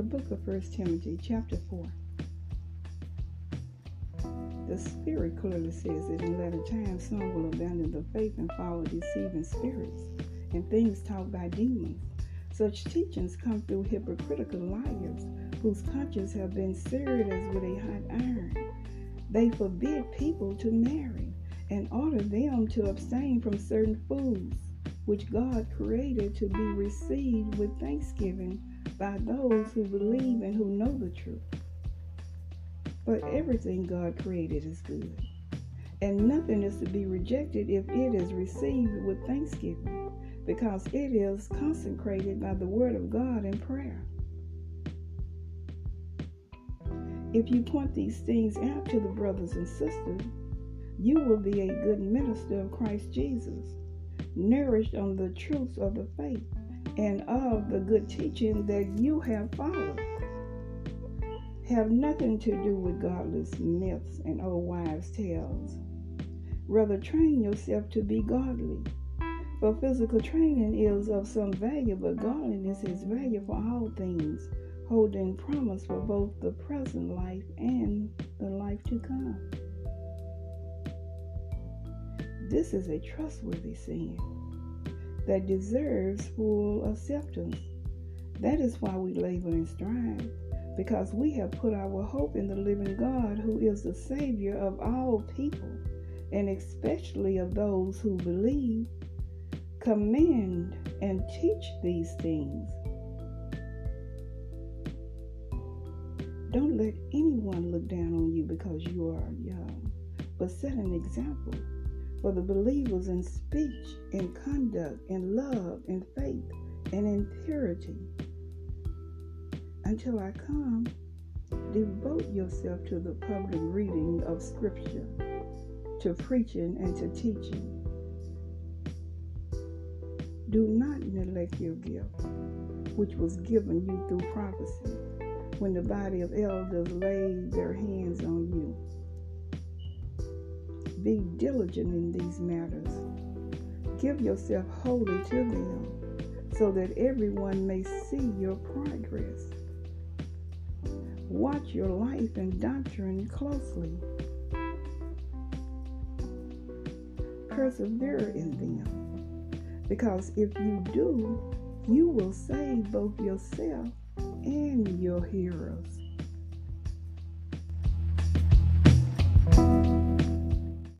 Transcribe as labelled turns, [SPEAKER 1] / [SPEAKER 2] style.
[SPEAKER 1] book of 1 Timothy, chapter 4. The Spirit clearly says that in latter times some will abandon the faith and follow deceiving spirits and things taught by demons. Such teachings come through hypocritical liars whose conscience have been seared as with a hot iron. They forbid people to marry and order them to abstain from certain foods which God created to be received with thanksgiving by those who believe and who know the truth. But everything God created is good, and nothing is to be rejected if it is received with thanksgiving, because it is consecrated by the Word of God and prayer. If you point these things out to the brothers and sisters, you will be a good minister of Christ Jesus nourished on the truths of the faith and of the good teaching that you have followed. Have nothing to do with godless myths and old wives' tales. Rather, train yourself to be godly. For physical training is of some value, but godliness is value for all things, holding promise for both the present life and the life to come. This is a trustworthy sin that deserves full acceptance. That is why we labor and strive, because we have put our hope in the living God who is the Savior of all people, and especially of those who believe. Command and teach these things. Don't let anyone look down on you because you are young, but set an example for the believers in speech, in conduct, in love, in faith, and in purity. Until I come, devote yourself to the public reading of Scripture, to preaching and to teaching. Do not neglect your gift, which was given you through prophecy, when the body of elders laid their hands on. Be diligent in these matters. Give yourself wholly to them, so that everyone may see your progress. Watch your life and doctrine closely. Persevere in them, because if you do, you will save both yourself and your hearers.